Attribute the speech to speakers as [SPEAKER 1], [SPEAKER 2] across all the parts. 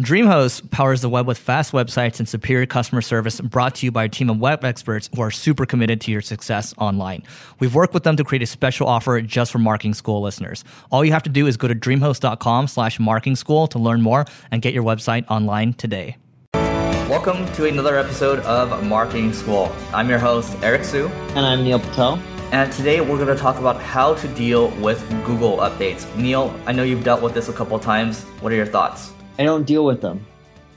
[SPEAKER 1] DreamHost powers the web with fast websites and superior customer service brought to you by a team of web experts who are super committed to your success online. We've worked with them to create a special offer just for marketing school listeners. All you have to do is go to dreamhost.com slash marketing school to learn more and get your website online today. Welcome to another episode of Marketing School. I'm your host, Eric Siu.
[SPEAKER 2] And I'm Neil Patel.
[SPEAKER 1] And today we're going to talk about how to deal with Google updates. Neil, I know you've dealt with this a couple times. What are your thoughts?
[SPEAKER 2] I don't deal with them.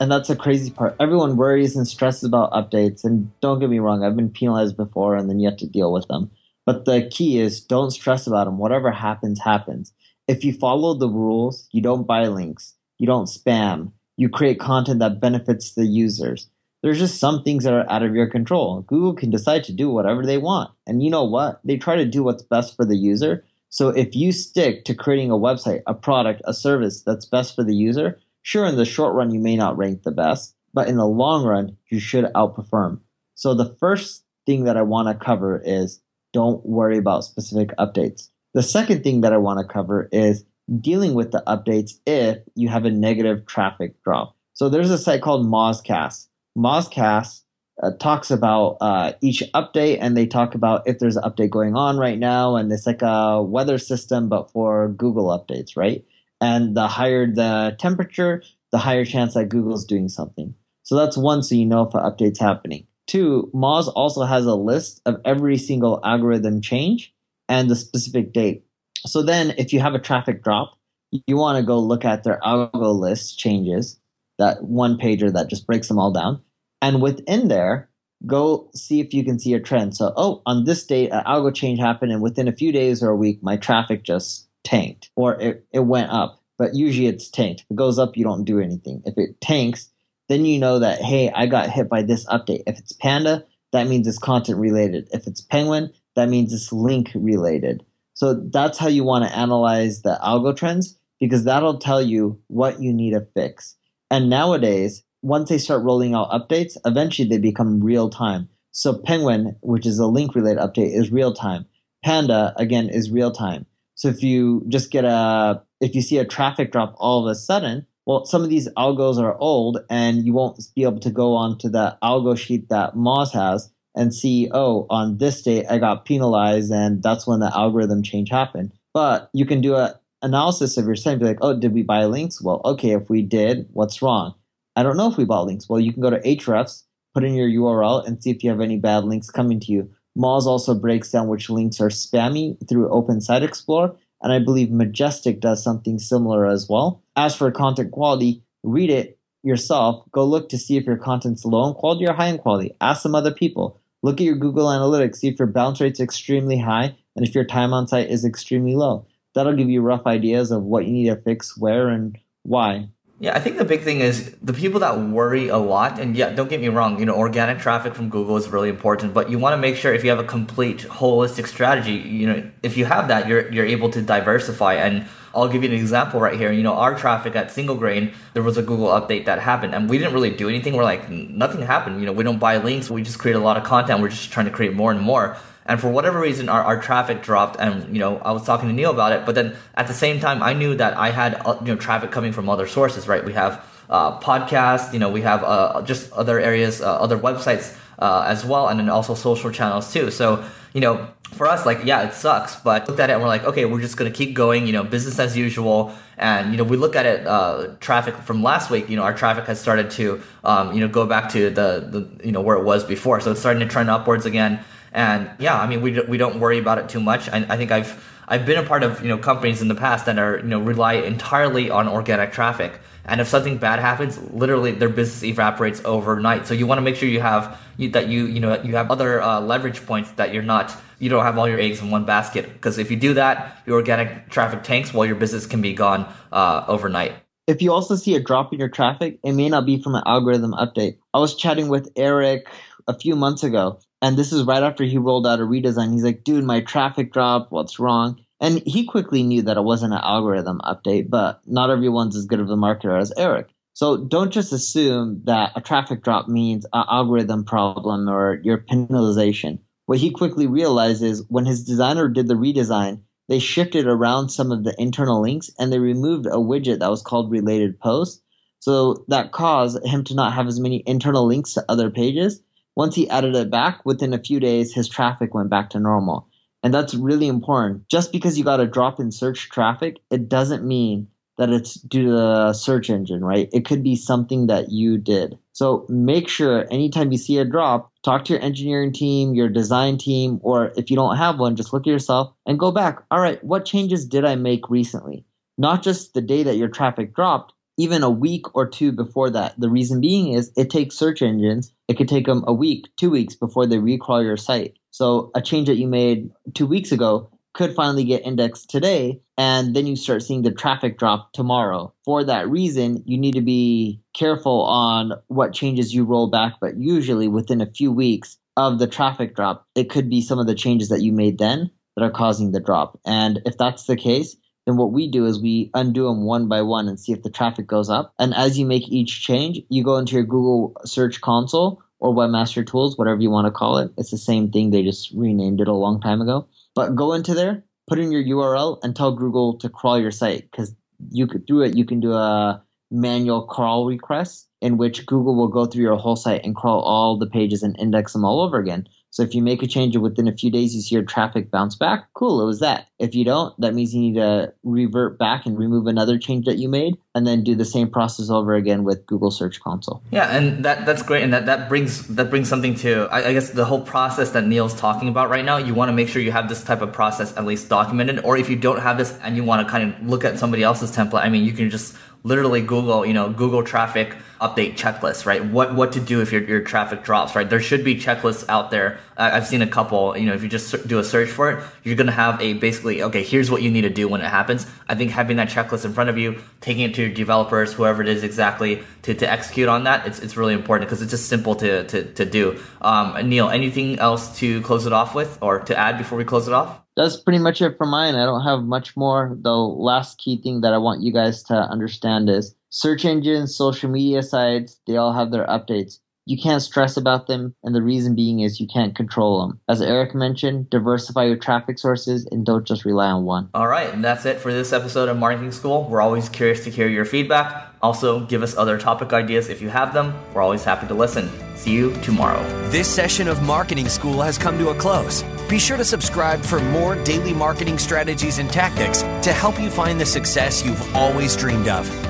[SPEAKER 2] And that's the crazy part. Everyone worries and stresses about updates. And don't get me wrong, I've been penalized before and then you have to deal with them. But the key is don't stress about them. Whatever happens, happens. If you follow the rules, you don't buy links, you don't spam, you create content that benefits the users. There's just some things that are out of your control. Google can decide to do whatever they want. And you know what? They try to do what's best for the user. So if you stick to creating a website, a product, a service that's best for the user, Sure, in the short run, you may not rank the best, but in the long run, you should outperform. So the first thing that I want to cover is don't worry about specific updates. The second thing that I want to cover is dealing with the updates if you have a negative traffic drop. So there's a site called Mozcast. Mozcast uh, talks about uh, each update and they talk about if there's an update going on right now and it's like a weather system but for Google updates, right? And the higher the temperature, the higher chance that Google's doing something. So that's one, so you know if an update's happening. Two, Moz also has a list of every single algorithm change and the specific date. So then if you have a traffic drop, you want to go look at their algo list changes, that one pager that just breaks them all down. And within there, go see if you can see a trend. So, oh, on this date, an algo change happened, and within a few days or a week, my traffic just tanked or it, it went up. But usually it's tanked. If it goes up, you don't do anything. If it tanks, then you know that, hey, I got hit by this update. If it's Panda, that means it's content related. If it's Penguin, that means it's link related. So that's how you want to analyze the algo trends because that'll tell you what you need to fix. And nowadays, once they start rolling out updates, eventually they become real time. So Penguin, which is a link related update, is real time. Panda, again, is real time. So if you just get a, if you see a traffic drop all of a sudden, well, some of these algos are old and you won't be able to go onto the algo sheet that Moz has and see, oh, on this date I got penalized and that's when the algorithm change happened. But you can do an analysis of your site be like, oh, did we buy links? Well, okay, if we did, what's wrong? I don't know if we bought links. Well, you can go to Ahrefs, put in your URL, and see if you have any bad links coming to you. Moz also breaks down which links are spammy through Open Site Explorer, and I believe Majestic does something similar as well. As for content quality, read it yourself. Go look to see if your content's low in quality or high in quality. Ask some other people. Look at your Google Analytics, see if your bounce rate's extremely high and if your time on site is extremely low. That'll give you rough ideas of what you need to fix, where, and why.
[SPEAKER 1] Yeah, I think the big thing is the people that worry a lot, and yeah, don't get me wrong, you know, organic traffic from Google is really important, but you want to make sure if you have a complete holistic strategy, you know, if you have that, you're you're able to diversify. And I'll give you an example right here. You know, our traffic at Single Grain, there was a Google update that happened, and we didn't really do anything. We're like, nothing happened. You know, we don't buy links. We just create a lot of content. We're just trying to create more and more. And for whatever reason, our, our traffic dropped. And, you know, I was talking to Neil about it. But then at the same time, I knew that I had, uh, you know, traffic coming from other sources, right? We have uh, podcasts, you know, we have uh, just other areas, uh, other websites uh, as well. And then also social channels too. So, you know, for us, like, yeah, it sucks. But looked at it and we're like, okay, we're just going to keep going, you know, business as usual. And, you know, we look at it, uh, traffic from last week, you know, our traffic has started to, um, you know, go back to the, the, you know, where it was before. So it's starting to trend upwards again. And yeah, I mean, we, we don't worry about it too much. I, I think I've I've been a part of you know companies in the past that are you know rely entirely on organic traffic, And if something bad happens, literally their business evaporates overnight. So you want to make sure you have you, that you you know you have other uh, leverage points that you're not you don't have all your eggs in one basket. Because if you do that, your organic traffic tanks while your business can be gone uh, overnight.
[SPEAKER 2] If you also see a drop in your traffic, it may not be from an algorithm update. I was chatting with Eric a few months ago, and this is right after he rolled out a redesign. He's like, dude, my traffic dropped. What's wrong? And he quickly knew that it wasn't an algorithm update, but not everyone's as good of a marketer as Eric. So don't just assume that a traffic drop means an algorithm problem or your penalization. What he quickly realized is when his designer did the redesign, they shifted around some of the internal links and they removed a widget that was called related posts. So that caused him to not have as many internal links to other pages. Once he added it back, within a few days, his traffic went back to normal. And that's really important. Just because you got a drop in search traffic, it doesn't mean that it's due to the search engine, right? It could be something that you did. So make sure anytime you see a drop, talk to your engineering team, your design team, or if you don't have one, just look at yourself and go back. All right, what changes did I make recently? Not just the day that your traffic dropped, even a week or two before that. The reason being is it takes search engines, it could take them a week, two weeks before they recrawl your site. So a change that you made two weeks ago could finally get indexed today, and then you start seeing the traffic drop tomorrow. For that reason, you need to be careful on what changes you roll back, but usually within a few weeks of the traffic drop, it could be some of the changes that you made then that are causing the drop. And if that's the case, then what we do is we undo them one by one and see if the traffic goes up. And as you make each change, you go into your Google Search Console or Webmaster Tools, whatever you want to call it. It's the same thing. They just renamed it a long time ago. But go into there, put in your URL, and tell Google to crawl your site because you could do it. You can do a manual crawl request in which Google will go through your whole site and crawl all the pages and index them all over again. So if you make a change within a few days you see your traffic bounce back, cool, it was that. If you don't, that means you need to revert back and remove another change that you made and then do the same process over again with Google Search Console.
[SPEAKER 1] Yeah, and that that's great and that, that brings that brings something to I, I guess the whole process that Neil's talking about right now, you want to make sure you have this type of process at least documented. Or if you don't have this and you want to kind of look at somebody else's template, I mean you can just literally Google, you know, Google traffic update checklist, right? What what to do if your, your traffic drops, right? There should be checklists out there. I've seen a couple. You know, if you just do a search for it, you're gonna have a basically okay. Here's what you need to do when it happens. I think having that checklist in front of you, taking it to your developers, whoever it is exactly, to, to execute on that, it's, it's really important because it's just simple to to, to do. Um, Neil, anything else to close it off with or to add before we close it off?
[SPEAKER 2] that's pretty much it for mine. I don't have much more. The last key thing that I want you guys to understand is search engines, social media sites, they all have their updates. You can't stress about them, and the reason being is you can't control them. As Eric mentioned, diversify your traffic sources and don't just rely on one.
[SPEAKER 1] All right, and that's it for this episode of Marketing School. We're always curious to hear your feedback. Also, give us other topic ideas if you have them. We're always happy to listen. See you tomorrow.
[SPEAKER 3] This session of Marketing School has come to a close. Be sure to subscribe for more daily marketing strategies and tactics to help you find the success you've always dreamed of.